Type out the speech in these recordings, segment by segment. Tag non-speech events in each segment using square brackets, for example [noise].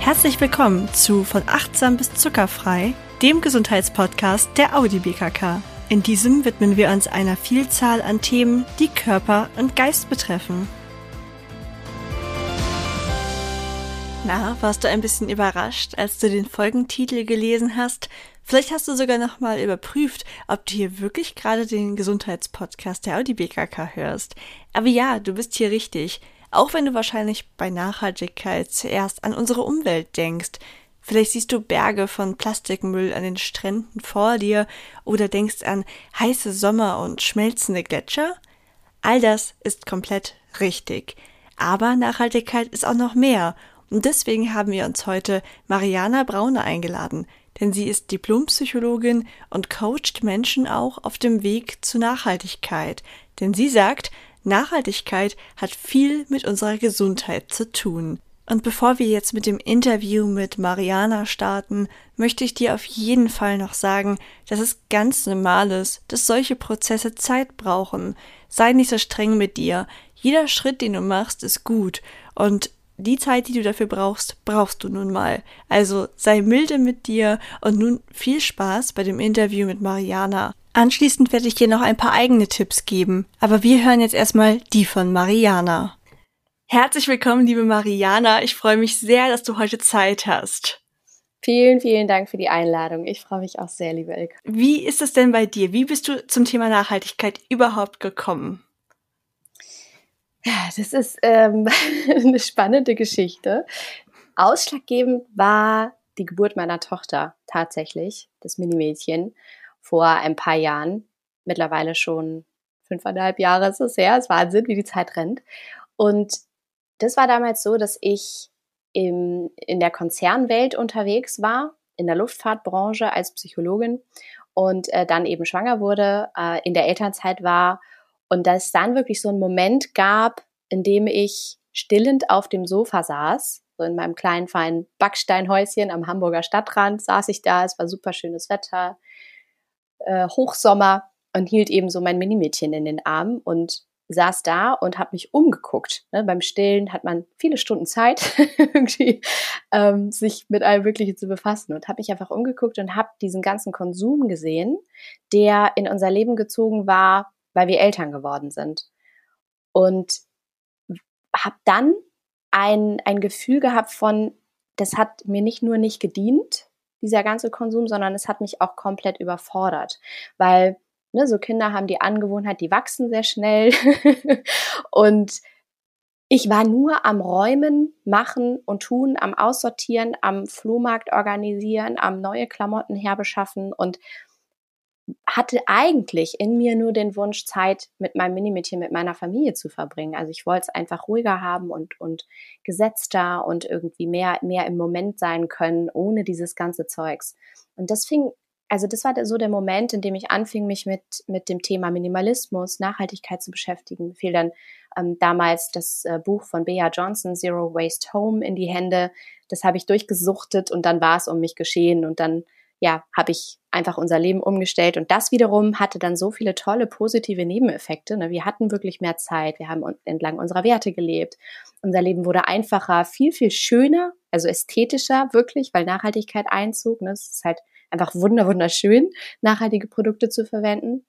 Herzlich willkommen zu Von achtsam bis zuckerfrei, dem Gesundheitspodcast der Audi BKK. In diesem widmen wir uns einer Vielzahl an Themen, die Körper und Geist betreffen. Na, warst du ein bisschen überrascht, als du den Folgentitel gelesen hast? Vielleicht hast du sogar nochmal überprüft, ob du hier wirklich gerade den Gesundheitspodcast der Audi BKK hörst. Aber ja, du bist hier richtig. Auch wenn du wahrscheinlich bei Nachhaltigkeit zuerst an unsere Umwelt denkst. Vielleicht siehst du Berge von Plastikmüll an den Stränden vor dir oder denkst an heiße Sommer und schmelzende Gletscher. All das ist komplett richtig. Aber Nachhaltigkeit ist auch noch mehr. Und deswegen haben wir uns heute Mariana Braune eingeladen, denn sie ist Diplompsychologin und coacht Menschen auch auf dem Weg zu Nachhaltigkeit. Denn sie sagt, Nachhaltigkeit hat viel mit unserer Gesundheit zu tun. Und bevor wir jetzt mit dem Interview mit Mariana starten, möchte ich dir auf jeden Fall noch sagen, dass es ganz normal ist, dass solche Prozesse Zeit brauchen. Sei nicht so streng mit dir. Jeder Schritt, den du machst, ist gut. Und die Zeit, die du dafür brauchst, brauchst du nun mal. Also sei milde mit dir und nun viel Spaß bei dem Interview mit Mariana. Anschließend werde ich dir noch ein paar eigene Tipps geben, aber wir hören jetzt erstmal die von Mariana. Herzlich willkommen, liebe Mariana. Ich freue mich sehr, dass du heute Zeit hast. Vielen, vielen Dank für die Einladung. Ich freue mich auch sehr, liebe Ilka. Wie ist es denn bei dir? Wie bist du zum Thema Nachhaltigkeit überhaupt gekommen? Ja, das ist ähm, [laughs] eine spannende Geschichte. Ausschlaggebend war die Geburt meiner Tochter tatsächlich, das Minimädchen vor ein paar Jahren, mittlerweile schon fünfeinhalb Jahre ist es her, es ist Wahnsinn, wie die Zeit rennt. Und das war damals so, dass ich im, in der Konzernwelt unterwegs war, in der Luftfahrtbranche als Psychologin und äh, dann eben schwanger wurde, äh, in der Elternzeit war. Und dass es dann wirklich so einen Moment gab, in dem ich stillend auf dem Sofa saß, so in meinem kleinen feinen Backsteinhäuschen am Hamburger Stadtrand saß ich da, es war super schönes Wetter, äh, Hochsommer und hielt eben so mein Minimädchen in den Arm und saß da und habe mich umgeguckt. Ne, beim Stillen hat man viele Stunden Zeit, [laughs] irgendwie ähm, sich mit allem Möglichen zu befassen und habe mich einfach umgeguckt und habe diesen ganzen Konsum gesehen, der in unser Leben gezogen war, weil wir Eltern geworden sind. Und habe dann ein, ein Gefühl gehabt von, das hat mir nicht nur nicht gedient, dieser ganze Konsum, sondern es hat mich auch komplett überfordert, weil ne, so Kinder haben die Angewohnheit, die wachsen sehr schnell. [laughs] Und ich war nur am Räumen, machen und tun, am Aussortieren, am Flohmarkt organisieren, am neue Klamotten herbeschaffen. Und hatte eigentlich in mir nur den Wunsch, Zeit mit meinem Minimädchen, mit meiner Familie zu verbringen. Also ich wollte es einfach ruhiger haben und, und gesetzter und irgendwie mehr, mehr im Moment sein können, ohne dieses ganze Zeugs. Und das fing, also das war so der Moment, in dem ich anfing, mich mit, mit dem Thema Minimalismus, Nachhaltigkeit zu beschäftigen. Fiel dann ähm, damals das äh, Buch von Bea Johnson, Zero Waste Home, in die Hände. Das habe ich durchgesuchtet und dann war es um mich geschehen und dann ja, habe ich einfach unser Leben umgestellt. Und das wiederum hatte dann so viele tolle positive Nebeneffekte. Ne? Wir hatten wirklich mehr Zeit, wir haben entlang unserer Werte gelebt. Unser Leben wurde einfacher, viel, viel schöner, also ästhetischer wirklich, weil Nachhaltigkeit einzog. Ne? Es ist halt einfach wunder, wunderschön, nachhaltige Produkte zu verwenden.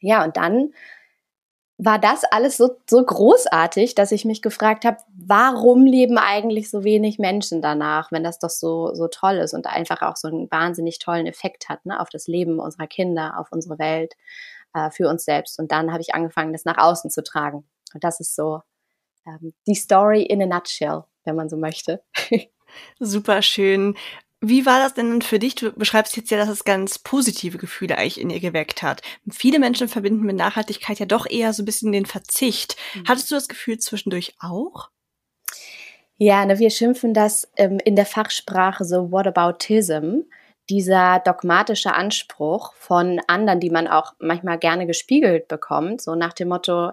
Ja, und dann war das alles so, so großartig, dass ich mich gefragt habe, warum leben eigentlich so wenig Menschen danach, wenn das doch so, so toll ist und einfach auch so einen wahnsinnig tollen Effekt hat ne, auf das Leben unserer Kinder, auf unsere Welt, äh, für uns selbst. Und dann habe ich angefangen, das nach außen zu tragen. Und das ist so ähm, die Story in a nutshell, wenn man so möchte. [laughs] Super schön. Wie war das denn für dich? Du beschreibst jetzt ja, dass es ganz positive Gefühle eigentlich in ihr geweckt hat. Viele Menschen verbinden mit Nachhaltigkeit ja doch eher so ein bisschen den Verzicht. Mhm. Hattest du das Gefühl zwischendurch auch? Ja, ne, wir schimpfen das ähm, in der Fachsprache so Whataboutism. Dieser dogmatische Anspruch von anderen, die man auch manchmal gerne gespiegelt bekommt, so nach dem Motto,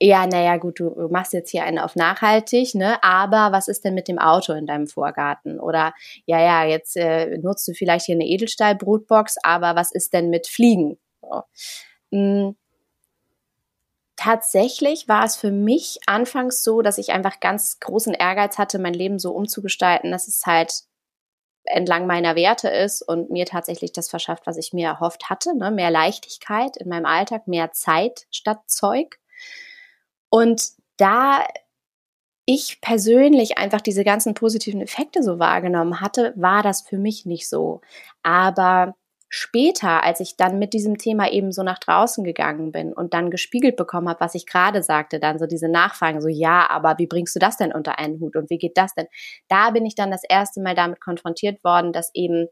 ja, naja, gut, du machst jetzt hier einen auf nachhaltig, ne? Aber was ist denn mit dem Auto in deinem Vorgarten? Oder ja, ja, jetzt äh, nutzt du vielleicht hier eine Edelstahl-Brutbox, aber was ist denn mit Fliegen? So. Mm. Tatsächlich war es für mich anfangs so, dass ich einfach ganz großen Ehrgeiz hatte, mein Leben so umzugestalten, dass es halt entlang meiner Werte ist und mir tatsächlich das verschafft, was ich mir erhofft hatte. Ne? Mehr Leichtigkeit in meinem Alltag, mehr Zeit statt Zeug. Und da ich persönlich einfach diese ganzen positiven Effekte so wahrgenommen hatte, war das für mich nicht so. Aber später, als ich dann mit diesem Thema eben so nach draußen gegangen bin und dann gespiegelt bekommen habe, was ich gerade sagte, dann so diese Nachfragen, so ja, aber wie bringst du das denn unter einen Hut und wie geht das denn? Da bin ich dann das erste Mal damit konfrontiert worden, dass eben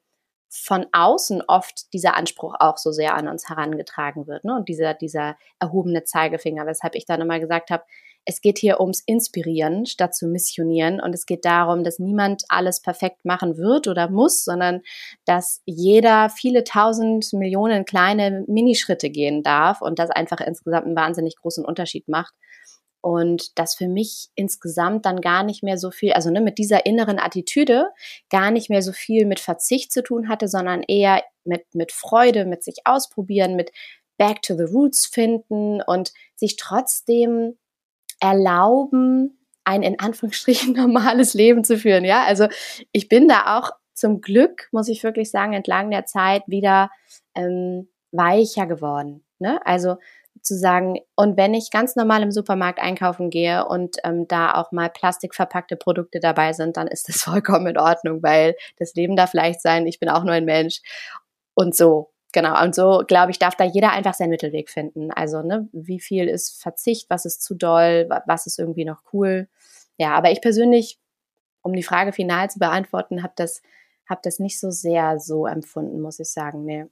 von außen oft dieser Anspruch auch so sehr an uns herangetragen wird ne? und dieser, dieser erhobene Zeigefinger, weshalb ich dann immer gesagt habe, es geht hier ums Inspirieren statt zu missionieren. Und es geht darum, dass niemand alles perfekt machen wird oder muss, sondern dass jeder viele tausend Millionen kleine Minischritte gehen darf und das einfach insgesamt einen wahnsinnig großen Unterschied macht. Und das für mich insgesamt dann gar nicht mehr so viel, also ne, mit dieser inneren Attitüde gar nicht mehr so viel mit Verzicht zu tun hatte, sondern eher mit, mit Freude, mit sich ausprobieren, mit Back to the Roots finden und sich trotzdem erlauben, ein in Anführungsstrichen [laughs] normales Leben zu führen. Ja, also ich bin da auch zum Glück, muss ich wirklich sagen, entlang der Zeit wieder ähm, weicher geworden. Ne? Also zu sagen, und wenn ich ganz normal im Supermarkt einkaufen gehe und ähm, da auch mal plastikverpackte Produkte dabei sind, dann ist das [laughs] vollkommen in Ordnung, weil das Leben darf leicht sein, ich bin auch nur ein Mensch. Und so, genau, und so, glaube ich, darf da jeder einfach seinen Mittelweg finden. Also, ne, wie viel ist Verzicht, was ist zu doll, was ist irgendwie noch cool. Ja, aber ich persönlich, um die Frage final zu beantworten, habe das, hab das nicht so sehr so empfunden, muss ich sagen. Nee.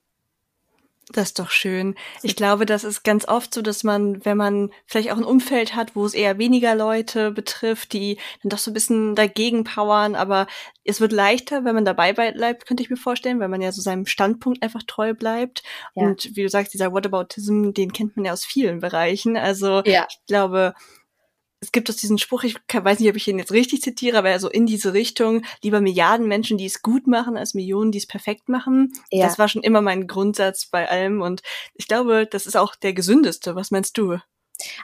Das ist doch schön. Ich glaube, das ist ganz oft so, dass man, wenn man vielleicht auch ein Umfeld hat, wo es eher weniger Leute betrifft, die dann doch so ein bisschen dagegen powern, aber es wird leichter, wenn man dabei bleibt, könnte ich mir vorstellen, weil man ja so seinem Standpunkt einfach treu bleibt. Ja. Und wie du sagst, dieser Whataboutism, den kennt man ja aus vielen Bereichen. Also ja. ich glaube, es gibt aus diesen Spruch, ich weiß nicht, ob ich ihn jetzt richtig zitiere, aber so in diese Richtung, lieber Milliarden Menschen, die es gut machen, als Millionen, die es perfekt machen. Ja. Das war schon immer mein Grundsatz bei allem und ich glaube, das ist auch der gesündeste. Was meinst du?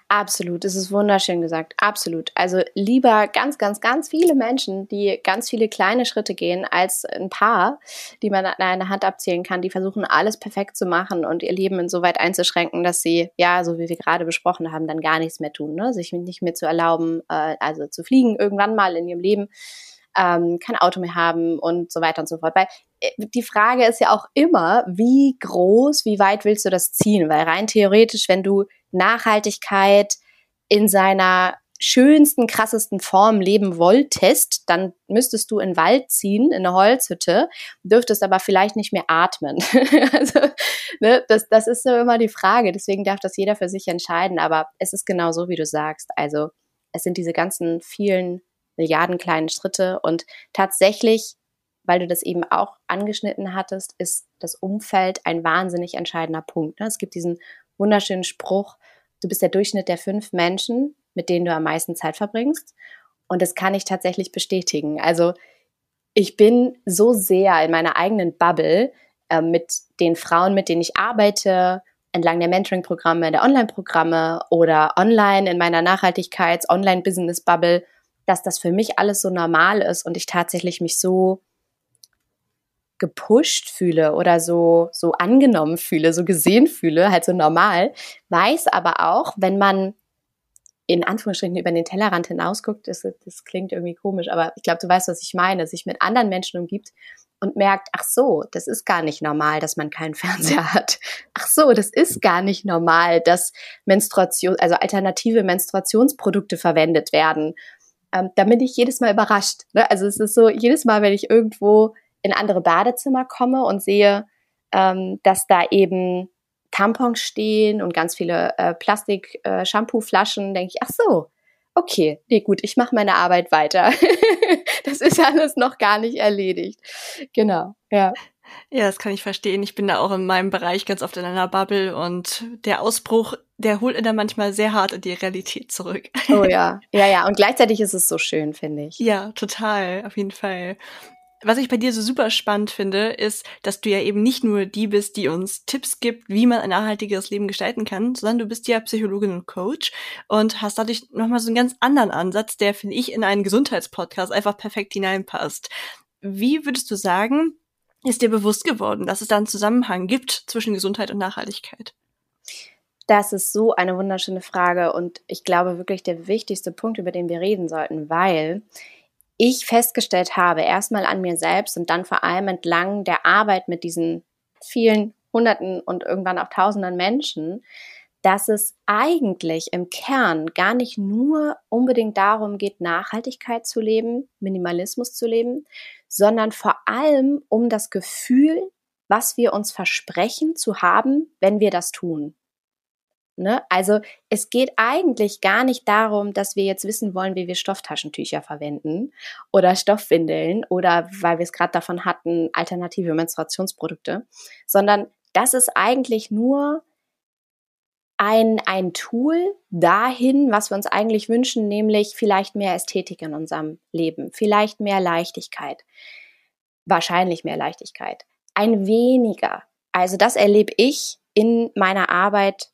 Absolut, es ist wunderschön gesagt. Absolut. Also lieber ganz, ganz, ganz viele Menschen, die ganz viele kleine Schritte gehen, als ein paar, die man an einer Hand abzählen kann, die versuchen, alles perfekt zu machen und ihr Leben insoweit einzuschränken, dass sie, ja, so wie wir gerade besprochen haben, dann gar nichts mehr tun, ne? sich nicht mehr zu erlauben, äh, also zu fliegen irgendwann mal in ihrem Leben ähm, kein Auto mehr haben und so weiter und so fort. Weil äh, die Frage ist ja auch immer, wie groß, wie weit willst du das ziehen? Weil rein theoretisch, wenn du Nachhaltigkeit in seiner schönsten, krassesten Form leben wolltest, dann müsstest du in den Wald ziehen, in eine Holzhütte, dürftest aber vielleicht nicht mehr atmen. [laughs] also, ne, das, das ist so immer die Frage. Deswegen darf das jeder für sich entscheiden. Aber es ist genau so, wie du sagst. Also es sind diese ganzen vielen Milliarden kleinen Schritte und tatsächlich, weil du das eben auch angeschnitten hattest, ist das Umfeld ein wahnsinnig entscheidender Punkt. Ne? Es gibt diesen wunderschönen Spruch, du bist der Durchschnitt der fünf Menschen, mit denen du am meisten Zeit verbringst. Und das kann ich tatsächlich bestätigen. Also ich bin so sehr in meiner eigenen Bubble äh, mit den Frauen, mit denen ich arbeite, entlang der Mentoring-Programme, der Online-Programme oder online in meiner Nachhaltigkeits-Online-Business-Bubble, dass das für mich alles so normal ist und ich tatsächlich mich so gepusht fühle oder so, so angenommen fühle, so gesehen fühle, halt so normal, weiß aber auch, wenn man in Anführungsstrichen über den Tellerrand hinausguckt, das, das klingt irgendwie komisch, aber ich glaube, du weißt, was ich meine, sich mit anderen Menschen umgibt und merkt, ach so, das ist gar nicht normal, dass man keinen Fernseher hat. Ach so, das ist gar nicht normal, dass Menstruation, also alternative Menstruationsprodukte verwendet werden. Ähm, da bin ich jedes Mal überrascht. Ne? Also es ist so, jedes Mal, wenn ich irgendwo in andere Badezimmer komme und sehe, ähm, dass da eben Tampons stehen und ganz viele äh, Plastik-Shampoo-Flaschen, äh, denke ich, ach so, okay, nee, gut, ich mache meine Arbeit weiter. [laughs] das ist alles noch gar nicht erledigt. Genau, ja. Ja, das kann ich verstehen. Ich bin da auch in meinem Bereich ganz oft in einer Bubble und der Ausbruch, der holt dann manchmal sehr hart in die Realität zurück. Oh ja, [laughs] ja, ja. Und gleichzeitig ist es so schön, finde ich. Ja, total, auf jeden Fall. Was ich bei dir so super spannend finde, ist, dass du ja eben nicht nur die bist, die uns Tipps gibt, wie man ein nachhaltigeres Leben gestalten kann, sondern du bist ja Psychologin und Coach und hast dadurch nochmal so einen ganz anderen Ansatz, der, finde ich, in einen Gesundheitspodcast einfach perfekt hineinpasst. Wie würdest du sagen, ist dir bewusst geworden, dass es da einen Zusammenhang gibt zwischen Gesundheit und Nachhaltigkeit? Das ist so eine wunderschöne Frage und ich glaube wirklich der wichtigste Punkt, über den wir reden sollten, weil ich festgestellt habe, erstmal an mir selbst und dann vor allem entlang der Arbeit mit diesen vielen Hunderten und irgendwann auch Tausenden Menschen, dass es eigentlich im Kern gar nicht nur unbedingt darum geht, Nachhaltigkeit zu leben, Minimalismus zu leben, sondern vor allem um das Gefühl, was wir uns versprechen zu haben, wenn wir das tun. Ne? Also es geht eigentlich gar nicht darum, dass wir jetzt wissen wollen, wie wir Stofftaschentücher verwenden oder Stoffwindeln oder weil wir es gerade davon hatten, alternative Menstruationsprodukte, sondern das ist eigentlich nur ein, ein Tool dahin, was wir uns eigentlich wünschen, nämlich vielleicht mehr Ästhetik in unserem Leben, vielleicht mehr Leichtigkeit, wahrscheinlich mehr Leichtigkeit, ein weniger. Also das erlebe ich in meiner Arbeit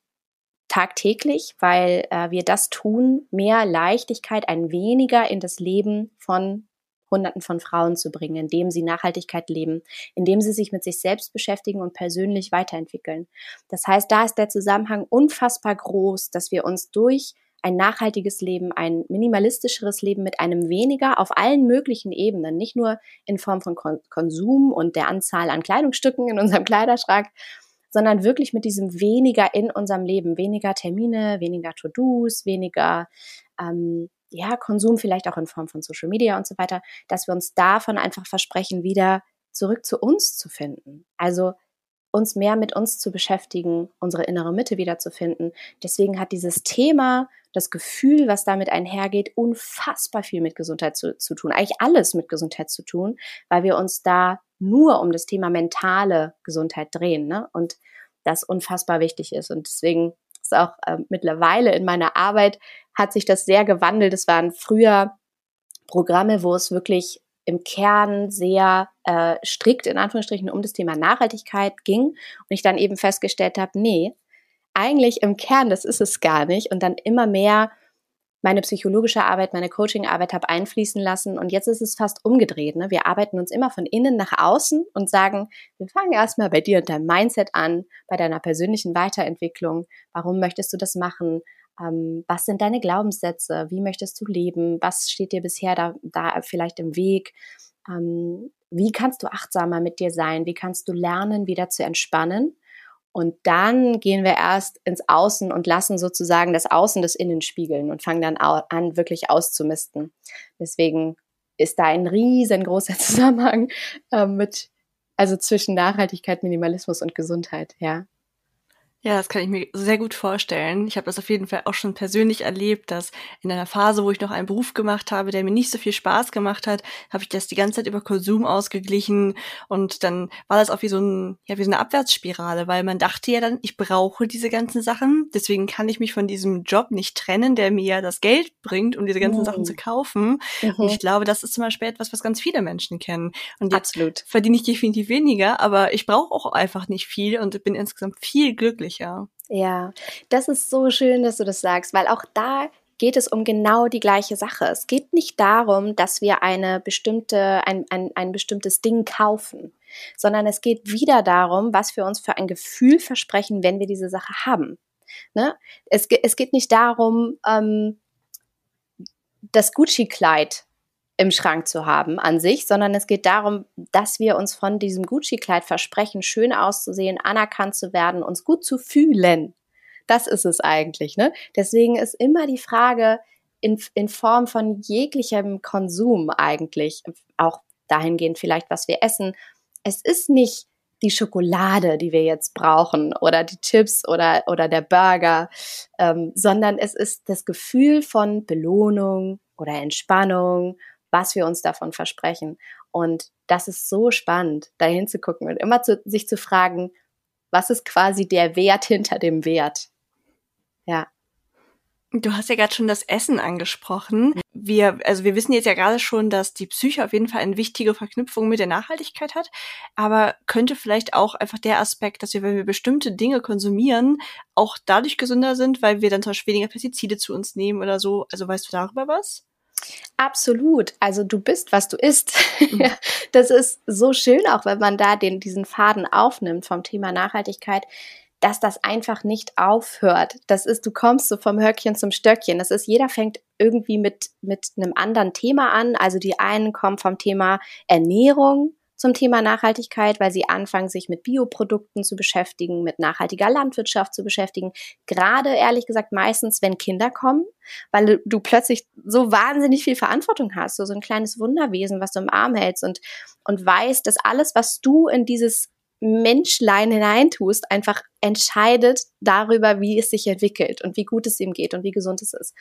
tagtäglich, weil äh, wir das tun, mehr Leichtigkeit, ein weniger in das Leben von Hunderten von Frauen zu bringen, indem sie Nachhaltigkeit leben, indem sie sich mit sich selbst beschäftigen und persönlich weiterentwickeln. Das heißt, da ist der Zusammenhang unfassbar groß, dass wir uns durch ein nachhaltiges Leben, ein minimalistischeres Leben mit einem weniger auf allen möglichen Ebenen, nicht nur in Form von Konsum und der Anzahl an Kleidungsstücken in unserem Kleiderschrank, sondern wirklich mit diesem weniger in unserem Leben, weniger Termine, weniger To-Dos, weniger ähm, ja, Konsum vielleicht auch in Form von Social Media und so weiter, dass wir uns davon einfach versprechen, wieder zurück zu uns zu finden. Also uns mehr mit uns zu beschäftigen, unsere innere Mitte wiederzufinden. Deswegen hat dieses Thema, das Gefühl, was damit einhergeht, unfassbar viel mit Gesundheit zu, zu tun. Eigentlich alles mit Gesundheit zu tun, weil wir uns da nur um das Thema mentale Gesundheit drehen ne? und das unfassbar wichtig ist. Und deswegen ist auch äh, mittlerweile in meiner Arbeit hat sich das sehr gewandelt. Es waren früher Programme, wo es wirklich im Kern sehr äh, strikt in Anführungsstrichen um das Thema Nachhaltigkeit ging und ich dann eben festgestellt habe, nee, eigentlich im Kern, das ist es gar nicht und dann immer mehr meine psychologische Arbeit, meine Coaching-Arbeit habe einfließen lassen. Und jetzt ist es fast umgedreht. Ne? Wir arbeiten uns immer von innen nach außen und sagen, wir fangen erstmal bei dir und deinem Mindset an, bei deiner persönlichen Weiterentwicklung. Warum möchtest du das machen? Ähm, was sind deine Glaubenssätze? Wie möchtest du leben? Was steht dir bisher da, da vielleicht im Weg? Ähm, wie kannst du achtsamer mit dir sein? Wie kannst du lernen, wieder zu entspannen? Und dann gehen wir erst ins Außen und lassen sozusagen das Außen des Innen spiegeln und fangen dann an, wirklich auszumisten. Deswegen ist da ein riesengroßer [laughs] Zusammenhang äh, mit, also zwischen Nachhaltigkeit, Minimalismus und Gesundheit, ja. Ja, das kann ich mir sehr gut vorstellen. Ich habe das auf jeden Fall auch schon persönlich erlebt, dass in einer Phase, wo ich noch einen Beruf gemacht habe, der mir nicht so viel Spaß gemacht hat, habe ich das die ganze Zeit über Konsum ausgeglichen und dann war das auch wie so ein ja wie so eine Abwärtsspirale, weil man dachte ja dann, ich brauche diese ganzen Sachen, deswegen kann ich mich von diesem Job nicht trennen, der mir ja das Geld bringt, um diese ganzen mhm. Sachen zu kaufen. Mhm. Und ich glaube, das ist zum Beispiel etwas, was ganz viele Menschen kennen. Und jetzt Absolut. verdiene ich definitiv weniger, aber ich brauche auch einfach nicht viel und bin insgesamt viel glücklicher sicher. Ja, das ist so schön, dass du das sagst, weil auch da geht es um genau die gleiche Sache. Es geht nicht darum, dass wir eine bestimmte, ein, ein, ein bestimmtes Ding kaufen, sondern es geht wieder darum, was wir uns für ein Gefühl versprechen, wenn wir diese Sache haben. Ne? Es, es geht nicht darum, ähm, das Gucci-Kleid im Schrank zu haben an sich, sondern es geht darum, dass wir uns von diesem Gucci-Kleid versprechen, schön auszusehen, anerkannt zu werden, uns gut zu fühlen. Das ist es eigentlich. Ne? Deswegen ist immer die Frage in, in Form von jeglichem Konsum eigentlich, auch dahingehend vielleicht, was wir essen. Es ist nicht die Schokolade, die wir jetzt brauchen oder die Chips oder, oder der Burger, ähm, sondern es ist das Gefühl von Belohnung oder Entspannung was wir uns davon versprechen. Und das ist so spannend, da hinzugucken und immer zu, sich zu fragen, was ist quasi der Wert hinter dem Wert? Ja. Du hast ja gerade schon das Essen angesprochen. Wir, also wir wissen jetzt ja gerade schon, dass die Psyche auf jeden Fall eine wichtige Verknüpfung mit der Nachhaltigkeit hat. Aber könnte vielleicht auch einfach der Aspekt, dass wir, wenn wir bestimmte Dinge konsumieren, auch dadurch gesünder sind, weil wir dann zum Beispiel weniger Pestizide zu uns nehmen oder so. Also weißt du darüber was? Absolut. Also du bist, was du isst. Mhm. [laughs] das ist so schön, auch wenn man da den, diesen Faden aufnimmt vom Thema Nachhaltigkeit dass das einfach nicht aufhört. Das ist, du kommst so vom Höckchen zum Stöckchen. Das ist, jeder fängt irgendwie mit, mit einem anderen Thema an. Also die einen kommen vom Thema Ernährung zum Thema Nachhaltigkeit, weil sie anfangen, sich mit Bioprodukten zu beschäftigen, mit nachhaltiger Landwirtschaft zu beschäftigen. Gerade ehrlich gesagt meistens, wenn Kinder kommen, weil du plötzlich so wahnsinnig viel Verantwortung hast, so, so ein kleines Wunderwesen, was du im Arm hältst und, und weißt, dass alles, was du in dieses Menschlein hineintust, einfach entscheidet darüber, wie es sich entwickelt und wie gut es ihm geht und wie gesund es ist.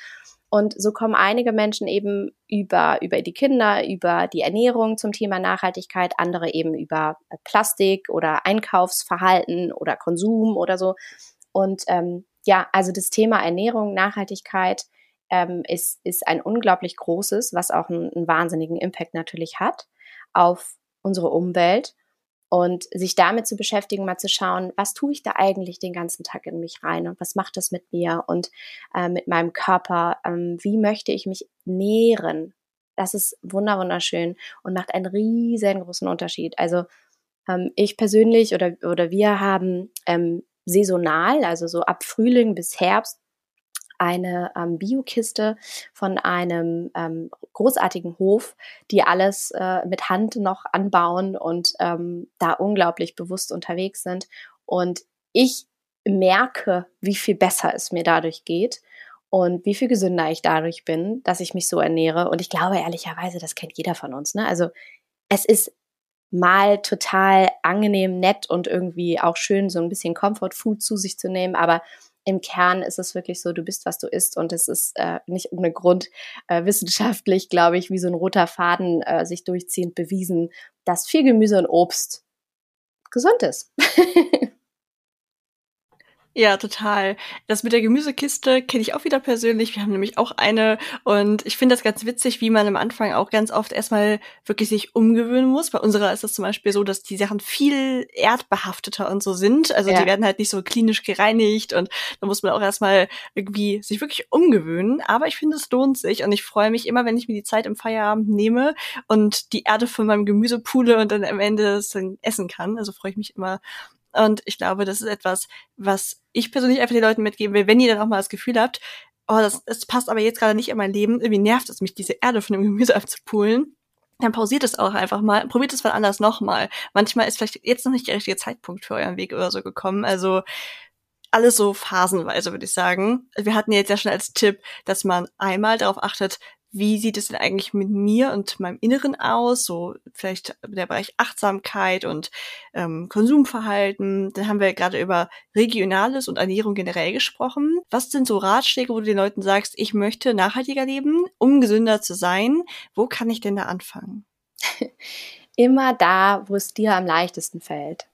Und so kommen einige Menschen eben über, über die Kinder, über die Ernährung zum Thema Nachhaltigkeit, andere eben über Plastik oder Einkaufsverhalten oder Konsum oder so. Und ähm, ja, also das Thema Ernährung, Nachhaltigkeit ähm, ist, ist ein unglaublich großes, was auch einen, einen wahnsinnigen Impact natürlich hat auf unsere Umwelt. Und sich damit zu beschäftigen, mal zu schauen, was tue ich da eigentlich den ganzen Tag in mich rein und was macht das mit mir und äh, mit meinem Körper? Ähm, wie möchte ich mich nähren? Das ist wunderschön und macht einen riesengroßen Unterschied. Also ähm, ich persönlich oder, oder wir haben ähm, saisonal, also so ab Frühling bis Herbst, eine ähm, Biokiste von einem ähm, großartigen Hof, die alles äh, mit Hand noch anbauen und ähm, da unglaublich bewusst unterwegs sind. Und ich merke, wie viel besser es mir dadurch geht und wie viel gesünder ich dadurch bin, dass ich mich so ernähre. Und ich glaube ehrlicherweise, das kennt jeder von uns. Ne? Also es ist mal total angenehm, nett und irgendwie auch schön, so ein bisschen Comfort Food zu sich zu nehmen, aber im Kern ist es wirklich so, du bist, was du isst und es ist äh, nicht ohne Grund äh, wissenschaftlich, [laughs] glaube ich, wie so ein roter Faden äh, sich durchziehend bewiesen, dass viel Gemüse und Obst gesund ist. [laughs] Ja, total. Das mit der Gemüsekiste kenne ich auch wieder persönlich. Wir haben nämlich auch eine und ich finde das ganz witzig, wie man am Anfang auch ganz oft erstmal wirklich sich umgewöhnen muss. Bei unserer ist es zum Beispiel so, dass die Sachen viel erdbehafteter und so sind. Also ja. die werden halt nicht so klinisch gereinigt und da muss man auch erstmal irgendwie sich wirklich umgewöhnen. Aber ich finde, es lohnt sich und ich freue mich immer, wenn ich mir die Zeit im Feierabend nehme und die Erde von meinem Gemüse pule und dann am Ende es dann essen kann. Also freue ich mich immer und ich glaube, das ist etwas, was ich persönlich einfach den Leuten mitgeben will, wenn ihr dann auch mal das Gefühl habt, oh, das, das passt aber jetzt gerade nicht in mein Leben, irgendwie nervt es mich, diese Erde von dem Gemüse [laughs] abzupulen dann pausiert es auch einfach mal, probiert es mal anders nochmal. Manchmal ist vielleicht jetzt noch nicht der richtige Zeitpunkt für euren Weg oder so gekommen. Also alles so phasenweise, würde ich sagen. Wir hatten jetzt ja schon als Tipp, dass man einmal darauf achtet, wie sieht es denn eigentlich mit mir und meinem Inneren aus? So vielleicht der Bereich Achtsamkeit und ähm, Konsumverhalten. Dann haben wir gerade über Regionales und Ernährung generell gesprochen. Was sind so Ratschläge, wo du den Leuten sagst, ich möchte nachhaltiger leben, um gesünder zu sein? Wo kann ich denn da anfangen? [laughs] Immer da, wo es dir am leichtesten fällt.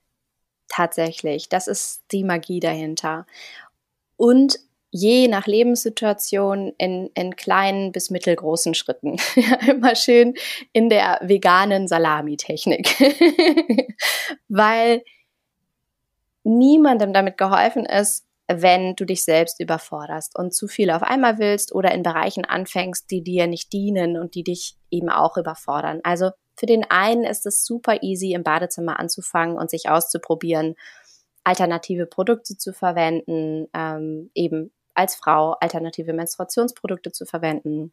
Tatsächlich. Das ist die Magie dahinter. Und je nach Lebenssituation in, in kleinen bis mittelgroßen Schritten. [laughs] Immer schön in der veganen Salami-Technik. [laughs] Weil niemandem damit geholfen ist, wenn du dich selbst überforderst und zu viel auf einmal willst oder in Bereichen anfängst, die dir nicht dienen und die dich eben auch überfordern. Also für den einen ist es super easy, im Badezimmer anzufangen und sich auszuprobieren, alternative Produkte zu verwenden, ähm, eben als Frau alternative Menstruationsprodukte zu verwenden,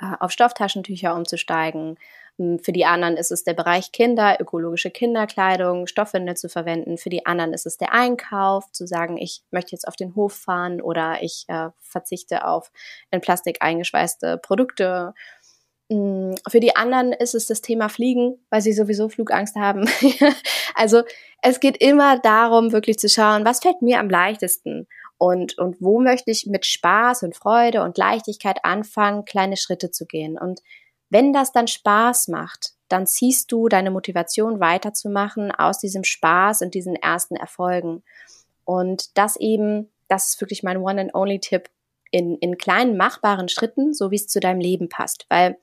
äh, auf Stofftaschentücher umzusteigen. Hm, für die anderen ist es der Bereich Kinder, ökologische Kinderkleidung, Stoffwindel zu verwenden. Für die anderen ist es der Einkauf, zu sagen, ich möchte jetzt auf den Hof fahren oder ich äh, verzichte auf in Plastik eingeschweißte Produkte. Hm, für die anderen ist es das Thema Fliegen, weil sie sowieso Flugangst haben. [laughs] also es geht immer darum, wirklich zu schauen, was fällt mir am leichtesten und, und wo möchte ich mit Spaß und Freude und Leichtigkeit anfangen, kleine Schritte zu gehen. Und wenn das dann Spaß macht, dann ziehst du deine Motivation weiterzumachen aus diesem Spaß und diesen ersten Erfolgen. Und das eben, das ist wirklich mein One and Only Tipp. in, in kleinen machbaren Schritten, so wie es zu deinem Leben passt. Weil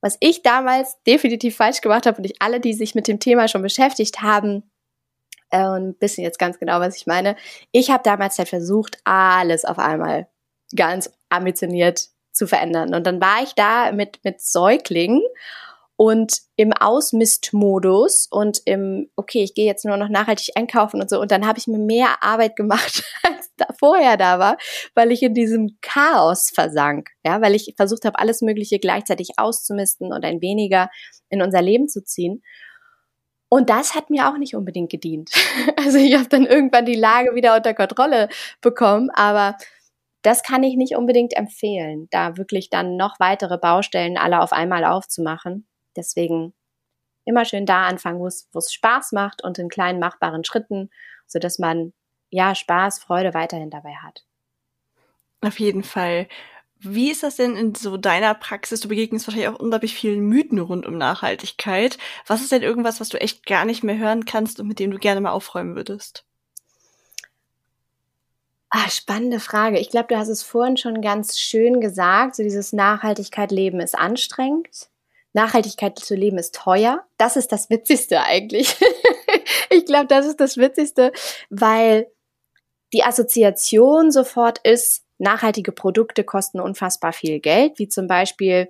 was ich damals definitiv falsch gemacht habe und ich alle, die sich mit dem Thema schon beschäftigt haben, und wissen jetzt ganz genau, was ich meine. Ich habe damals halt versucht, alles auf einmal ganz ambitioniert zu verändern. Und dann war ich da mit, mit Säuglingen und im Ausmistmodus und im, okay, ich gehe jetzt nur noch nachhaltig einkaufen und so. Und dann habe ich mir mehr Arbeit gemacht, [laughs] als da vorher da war, weil ich in diesem Chaos versank. Ja, weil ich versucht habe, alles Mögliche gleichzeitig auszumisten und ein weniger in unser Leben zu ziehen. Und das hat mir auch nicht unbedingt gedient. [laughs] Also ich habe dann irgendwann die Lage wieder unter Kontrolle bekommen, aber das kann ich nicht unbedingt empfehlen, da wirklich dann noch weitere Baustellen alle auf einmal aufzumachen. Deswegen immer schön da anfangen, wo es Spaß macht und in kleinen machbaren Schritten, so dass man ja Spaß, Freude weiterhin dabei hat. Auf jeden Fall. Wie ist das denn in so deiner Praxis? Du begegnest wahrscheinlich auch unglaublich vielen Mythen rund um Nachhaltigkeit. Was ist denn irgendwas, was du echt gar nicht mehr hören kannst und mit dem du gerne mal aufräumen würdest? Ah, spannende Frage. Ich glaube, du hast es vorhin schon ganz schön gesagt. So dieses Nachhaltigkeit leben ist anstrengend. Nachhaltigkeit zu leben ist teuer. Das ist das Witzigste eigentlich. [laughs] ich glaube, das ist das Witzigste, weil die Assoziation sofort ist, nachhaltige Produkte kosten unfassbar viel Geld, wie zum Beispiel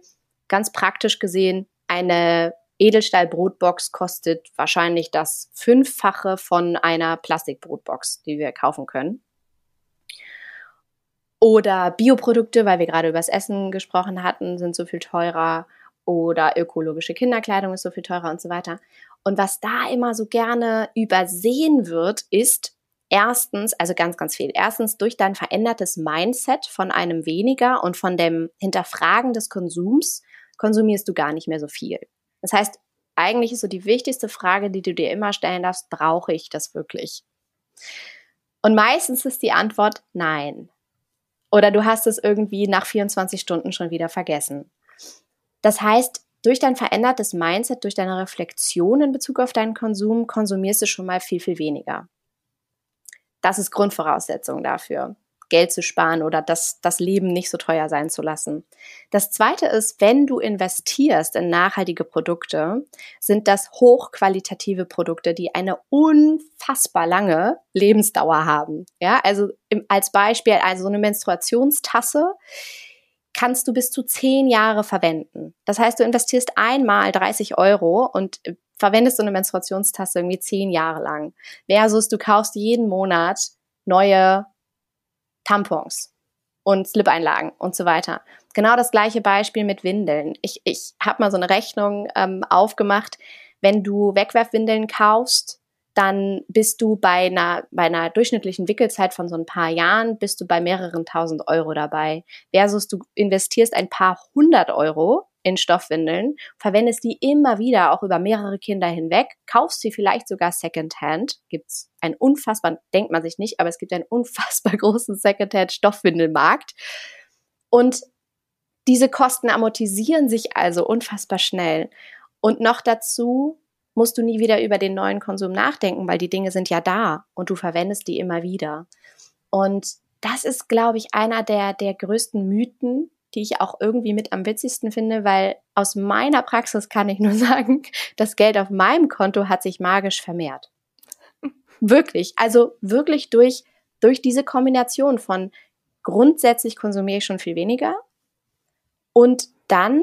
ganz praktisch gesehen eine Edelstahl-Brotbox kostet wahrscheinlich das Fünffache von einer Plastikbrotbox, die wir kaufen können. Oder Bioprodukte, weil wir gerade über das Essen gesprochen hatten, sind so viel teurer. Oder ökologische Kinderkleidung ist so viel teurer und so weiter. Und was da immer so gerne übersehen wird, ist, Erstens, also ganz, ganz viel. Erstens durch dein verändertes Mindset von einem weniger und von dem Hinterfragen des Konsums konsumierst du gar nicht mehr so viel. Das heißt, eigentlich ist so die wichtigste Frage, die du dir immer stellen darfst, brauche ich das wirklich? Und meistens ist die Antwort nein. Oder du hast es irgendwie nach 24 Stunden schon wieder vergessen. Das heißt, durch dein verändertes Mindset, durch deine Reflexion in Bezug auf deinen Konsum, konsumierst du schon mal viel, viel weniger. Das ist Grundvoraussetzung dafür, Geld zu sparen oder das, das Leben nicht so teuer sein zu lassen. Das zweite ist, wenn du investierst in nachhaltige Produkte, sind das hochqualitative Produkte, die eine unfassbar lange Lebensdauer haben. Ja, also im, als Beispiel, also so eine Menstruationstasse, kannst du bis zu zehn Jahre verwenden. Das heißt, du investierst einmal 30 Euro und verwendest so eine Menstruationstasse irgendwie zehn Jahre lang. Versus du kaufst jeden Monat neue Tampons und Slip-Einlagen und so weiter. Genau das gleiche Beispiel mit Windeln. Ich, ich habe mal so eine Rechnung ähm, aufgemacht. Wenn du Wegwerfwindeln kaufst, dann bist du bei einer, bei einer durchschnittlichen Wickelzeit von so ein paar Jahren, bist du bei mehreren tausend Euro dabei. Versus du investierst ein paar hundert Euro in Stoffwindeln, verwendest die immer wieder, auch über mehrere Kinder hinweg, kaufst sie vielleicht sogar Secondhand, gibt's ein unfassbar, denkt man sich nicht, aber es gibt einen unfassbar [laughs] großen Secondhand Stoffwindelmarkt. Und diese Kosten amortisieren sich also unfassbar schnell. Und noch dazu musst du nie wieder über den neuen Konsum nachdenken, weil die Dinge sind ja da und du verwendest die immer wieder. Und das ist, glaube ich, einer der, der größten Mythen, die ich auch irgendwie mit am witzigsten finde, weil aus meiner Praxis kann ich [laughs] nur sagen, das Geld auf meinem Konto hat sich magisch vermehrt. Wirklich, also wirklich durch, durch diese Kombination von grundsätzlich konsumiere ich schon viel weniger und dann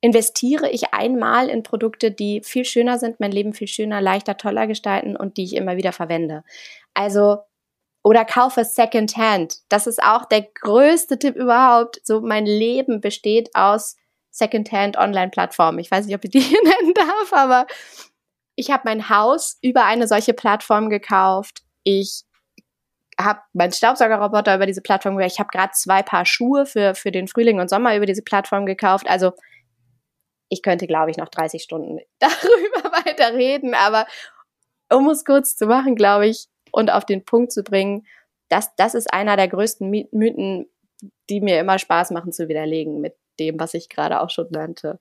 investiere ich einmal in Produkte, die viel schöner sind, mein Leben viel schöner, leichter, toller gestalten und die ich immer wieder verwende. Also oder kaufe Secondhand. Das ist auch der größte Tipp überhaupt. So mein Leben besteht aus Secondhand Online-Plattformen. Ich weiß nicht, ob ich die hier [laughs] nennen darf, aber ich habe mein Haus über eine solche Plattform gekauft. Ich habe meinen Staubsaugerroboter über diese Plattform gekauft. Ich habe gerade zwei Paar Schuhe für, für den Frühling und Sommer über diese Plattform gekauft. Also ich könnte, glaube ich, noch 30 Stunden [laughs] darüber weiter reden, aber um es kurz zu machen, glaube ich, und auf den Punkt zu bringen, das, das ist einer der größten Mythen, die mir immer Spaß machen zu widerlegen mit dem, was ich gerade auch schon nannte.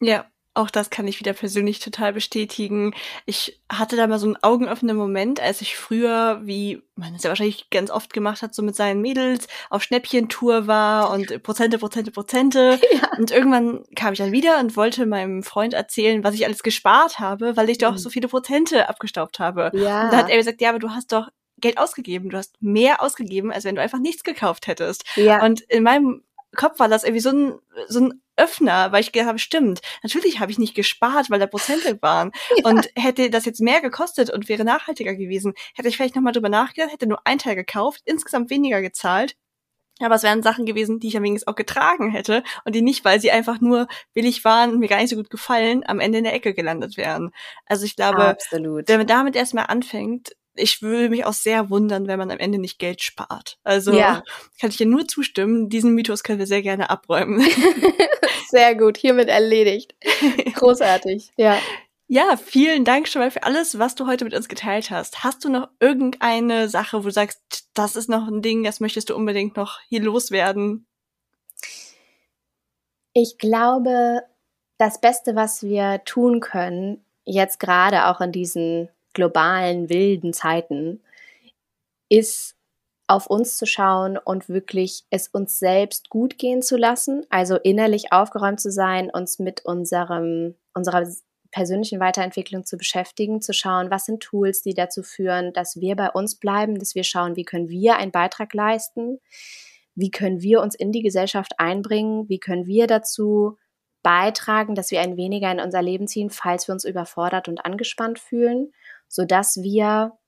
Ja, auch das kann ich wieder persönlich total bestätigen. Ich hatte da mal so einen augenöffnenden Moment, als ich früher, wie man es ja wahrscheinlich ganz oft gemacht hat, so mit seinen Mädels auf Schnäppchentour war und Prozente, Prozente, Prozente. [laughs] Ja. Und irgendwann kam ich dann wieder und wollte meinem Freund erzählen, was ich alles gespart habe, weil ich doch mhm. so viele Prozente abgestaubt habe. Ja. Und da hat er gesagt, ja, aber du hast doch Geld ausgegeben. Du hast mehr ausgegeben, als wenn du einfach nichts gekauft hättest. Ja. Und in meinem Kopf war das irgendwie so ein, so ein Öffner, weil ich gedacht habe, stimmt, natürlich habe ich nicht gespart, weil da Prozente [laughs] waren. Ja. Und hätte das jetzt mehr gekostet und wäre nachhaltiger gewesen, hätte ich vielleicht nochmal drüber nachgedacht, hätte nur ein Teil gekauft, insgesamt weniger gezahlt. Aber es wären Sachen gewesen, die ich am wenigstens auch getragen hätte und die nicht, weil sie einfach nur billig waren und mir gar nicht so gut gefallen, am Ende in der Ecke gelandet wären. Also ich glaube, Absolut. wenn man damit erstmal anfängt, ich würde mich auch sehr wundern, wenn man am Ende nicht Geld spart. Also ja. kann ich dir nur zustimmen. Diesen Mythos können wir sehr gerne abräumen. [laughs] sehr gut, hiermit erledigt. [laughs] Großartig, ja. Ja, vielen Dank schon mal für alles, was du heute mit uns geteilt hast. Hast du noch irgendeine Sache, wo du sagst, das ist noch ein Ding, das möchtest du unbedingt noch hier loswerden? Ich glaube, das Beste, was wir tun können, jetzt gerade auch in diesen globalen, wilden Zeiten, ist auf uns zu schauen und wirklich es uns selbst gut gehen zu lassen, also innerlich aufgeräumt zu sein, uns mit unserem, unserer persönlichen Weiterentwicklung zu beschäftigen, zu schauen, was sind Tools, die dazu führen, dass wir bei uns bleiben, dass wir schauen, wie können wir einen Beitrag leisten, wie können wir uns in die Gesellschaft einbringen, wie können wir dazu beitragen, dass wir ein weniger in unser Leben ziehen, falls wir uns überfordert und angespannt fühlen sodass wir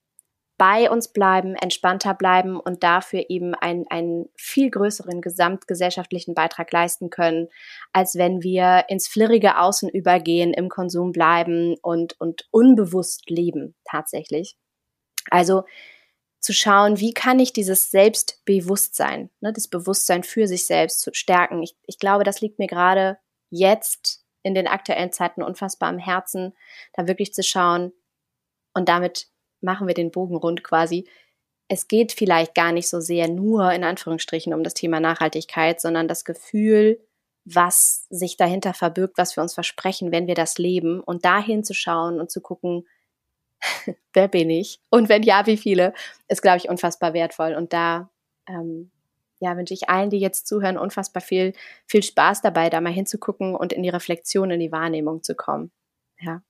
bei uns bleiben, entspannter bleiben und dafür eben einen, einen viel größeren gesamtgesellschaftlichen Beitrag leisten können, als wenn wir ins flirrige Außen übergehen, im Konsum bleiben und, und unbewusst leben tatsächlich. Also zu schauen, wie kann ich dieses Selbstbewusstsein, ne, das Bewusstsein für sich selbst zu stärken. Ich, ich glaube, das liegt mir gerade jetzt in den aktuellen Zeiten unfassbar am Herzen, da wirklich zu schauen, und damit machen wir den Bogen rund quasi. Es geht vielleicht gar nicht so sehr nur in Anführungsstrichen um das Thema Nachhaltigkeit, sondern das Gefühl, was sich dahinter verbirgt, was wir uns versprechen, wenn wir das leben und dahin zu schauen und zu gucken, [laughs] wer bin ich? Und wenn ja, wie viele, ist, glaube ich, unfassbar wertvoll. Und da ähm, ja, wünsche ich allen, die jetzt zuhören, unfassbar viel, viel Spaß dabei, da mal hinzugucken und in die Reflexion, in die Wahrnehmung zu kommen. Ja.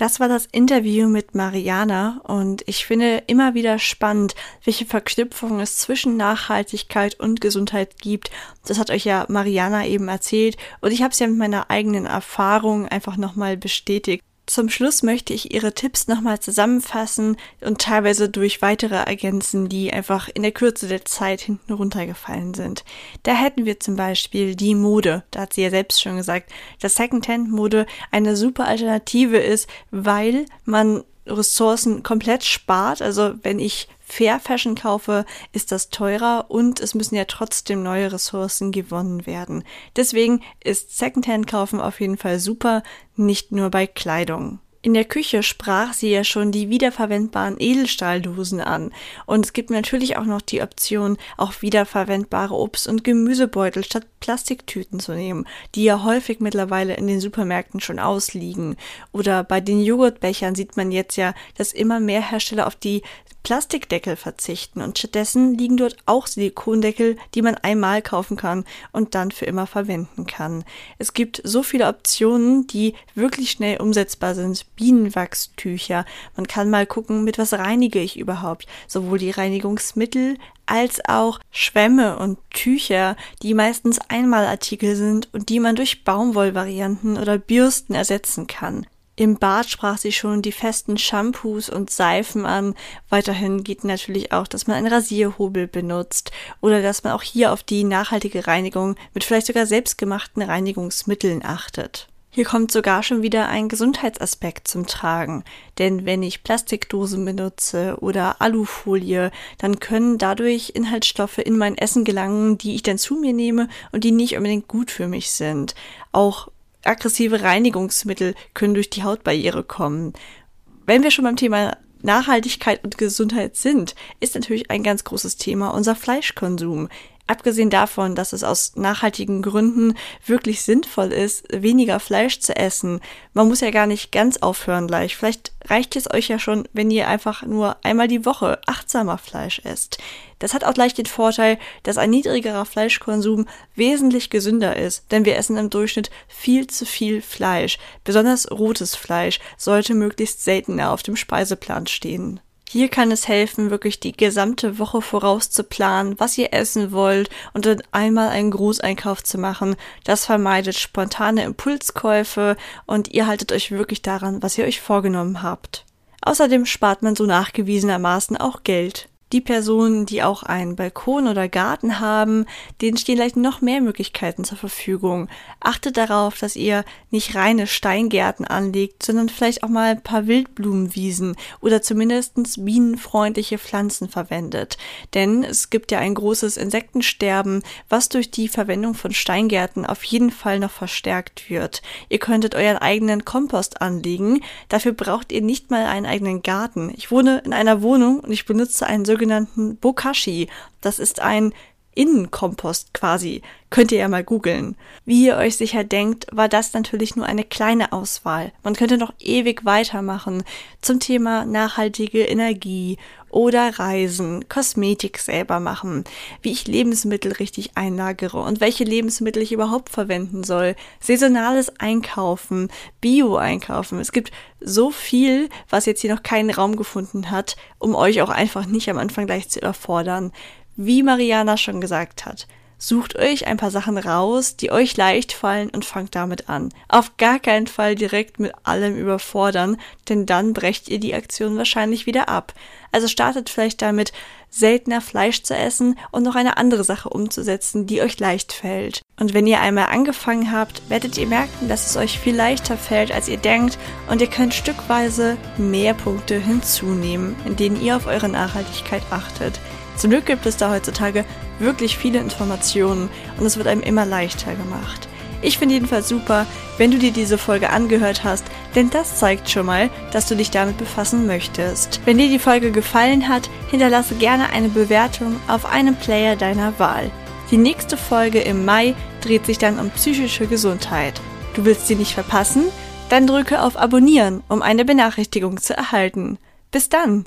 Das war das Interview mit Mariana und ich finde immer wieder spannend, welche Verknüpfungen es zwischen Nachhaltigkeit und Gesundheit gibt. Das hat euch ja Mariana eben erzählt und ich habe es ja mit meiner eigenen Erfahrung einfach nochmal bestätigt. Zum Schluss möchte ich Ihre Tipps nochmal zusammenfassen und teilweise durch weitere ergänzen, die einfach in der Kürze der Zeit hinten runtergefallen sind. Da hätten wir zum Beispiel die Mode. Da hat sie ja selbst schon gesagt, dass Secondhand-Mode eine super Alternative ist, weil man Ressourcen komplett spart. Also wenn ich Fair Fashion kaufe, ist das teurer und es müssen ja trotzdem neue Ressourcen gewonnen werden. Deswegen ist Secondhand kaufen auf jeden Fall super, nicht nur bei Kleidung. In der Küche sprach sie ja schon die wiederverwendbaren Edelstahldosen an. Und es gibt natürlich auch noch die Option, auch wiederverwendbare Obst- und Gemüsebeutel statt Plastiktüten zu nehmen, die ja häufig mittlerweile in den Supermärkten schon ausliegen. Oder bei den Joghurtbechern sieht man jetzt ja, dass immer mehr Hersteller auf die Plastikdeckel verzichten und stattdessen liegen dort auch Silikondeckel, die man einmal kaufen kann und dann für immer verwenden kann. Es gibt so viele Optionen, die wirklich schnell umsetzbar sind. Bienenwachstücher. Man kann mal gucken, mit was reinige ich überhaupt. Sowohl die Reinigungsmittel als auch Schwämme und Tücher, die meistens Einmalartikel sind und die man durch Baumwollvarianten oder Bürsten ersetzen kann. Im Bad sprach sie schon die festen Shampoos und Seifen an. Weiterhin geht natürlich auch, dass man einen Rasierhobel benutzt oder dass man auch hier auf die nachhaltige Reinigung mit vielleicht sogar selbstgemachten Reinigungsmitteln achtet. Hier kommt sogar schon wieder ein Gesundheitsaspekt zum Tragen. Denn wenn ich Plastikdosen benutze oder Alufolie, dann können dadurch Inhaltsstoffe in mein Essen gelangen, die ich dann zu mir nehme und die nicht unbedingt gut für mich sind. Auch aggressive Reinigungsmittel können durch die Hautbarriere kommen. Wenn wir schon beim Thema Nachhaltigkeit und Gesundheit sind, ist natürlich ein ganz großes Thema unser Fleischkonsum. Abgesehen davon, dass es aus nachhaltigen Gründen wirklich sinnvoll ist, weniger Fleisch zu essen. Man muss ja gar nicht ganz aufhören gleich. Vielleicht reicht es euch ja schon, wenn ihr einfach nur einmal die Woche achtsamer Fleisch esst. Das hat auch gleich den Vorteil, dass ein niedrigerer Fleischkonsum wesentlich gesünder ist, denn wir essen im Durchschnitt viel zu viel Fleisch. Besonders rotes Fleisch sollte möglichst seltener auf dem Speiseplan stehen. Hier kann es helfen, wirklich die gesamte Woche vorauszuplanen, was ihr essen wollt und dann einmal einen Großeinkauf zu machen. Das vermeidet spontane Impulskäufe und ihr haltet euch wirklich daran, was ihr euch vorgenommen habt. Außerdem spart man so nachgewiesenermaßen auch Geld. Die Personen, die auch einen Balkon oder Garten haben, denen stehen vielleicht noch mehr Möglichkeiten zur Verfügung. Achtet darauf, dass ihr nicht reine Steingärten anlegt, sondern vielleicht auch mal ein paar Wildblumenwiesen oder zumindest bienenfreundliche Pflanzen verwendet. Denn es gibt ja ein großes Insektensterben, was durch die Verwendung von Steingärten auf jeden Fall noch verstärkt wird. Ihr könntet euren eigenen Kompost anlegen. Dafür braucht ihr nicht mal einen eigenen Garten. Ich wohne in einer Wohnung und ich benutze einen sogenannten Bokashi. Das ist ein Innenkompost quasi. Könnt ihr ja mal googeln. Wie ihr euch sicher denkt, war das natürlich nur eine kleine Auswahl. Man könnte noch ewig weitermachen zum Thema nachhaltige Energie oder Reisen, Kosmetik selber machen, wie ich Lebensmittel richtig einlagere und welche Lebensmittel ich überhaupt verwenden soll, saisonales Einkaufen, Bio einkaufen. Es gibt so viel, was jetzt hier noch keinen Raum gefunden hat, um euch auch einfach nicht am Anfang gleich zu überfordern. Wie Mariana schon gesagt hat, Sucht euch ein paar Sachen raus, die euch leicht fallen und fangt damit an. Auf gar keinen Fall direkt mit allem überfordern, denn dann brecht ihr die Aktion wahrscheinlich wieder ab. Also startet vielleicht damit, seltener Fleisch zu essen und noch eine andere Sache umzusetzen, die euch leicht fällt. Und wenn ihr einmal angefangen habt, werdet ihr merken, dass es euch viel leichter fällt, als ihr denkt und ihr könnt stückweise mehr Punkte hinzunehmen, in denen ihr auf eure Nachhaltigkeit achtet. Zum Glück gibt es da heutzutage wirklich viele Informationen und es wird einem immer leichter gemacht. Ich finde jedenfalls super, wenn du dir diese Folge angehört hast, denn das zeigt schon mal, dass du dich damit befassen möchtest. Wenn dir die Folge gefallen hat, hinterlasse gerne eine Bewertung auf einem Player deiner Wahl. Die nächste Folge im Mai dreht sich dann um psychische Gesundheit. Du willst sie nicht verpassen? Dann drücke auf Abonnieren, um eine Benachrichtigung zu erhalten. Bis dann!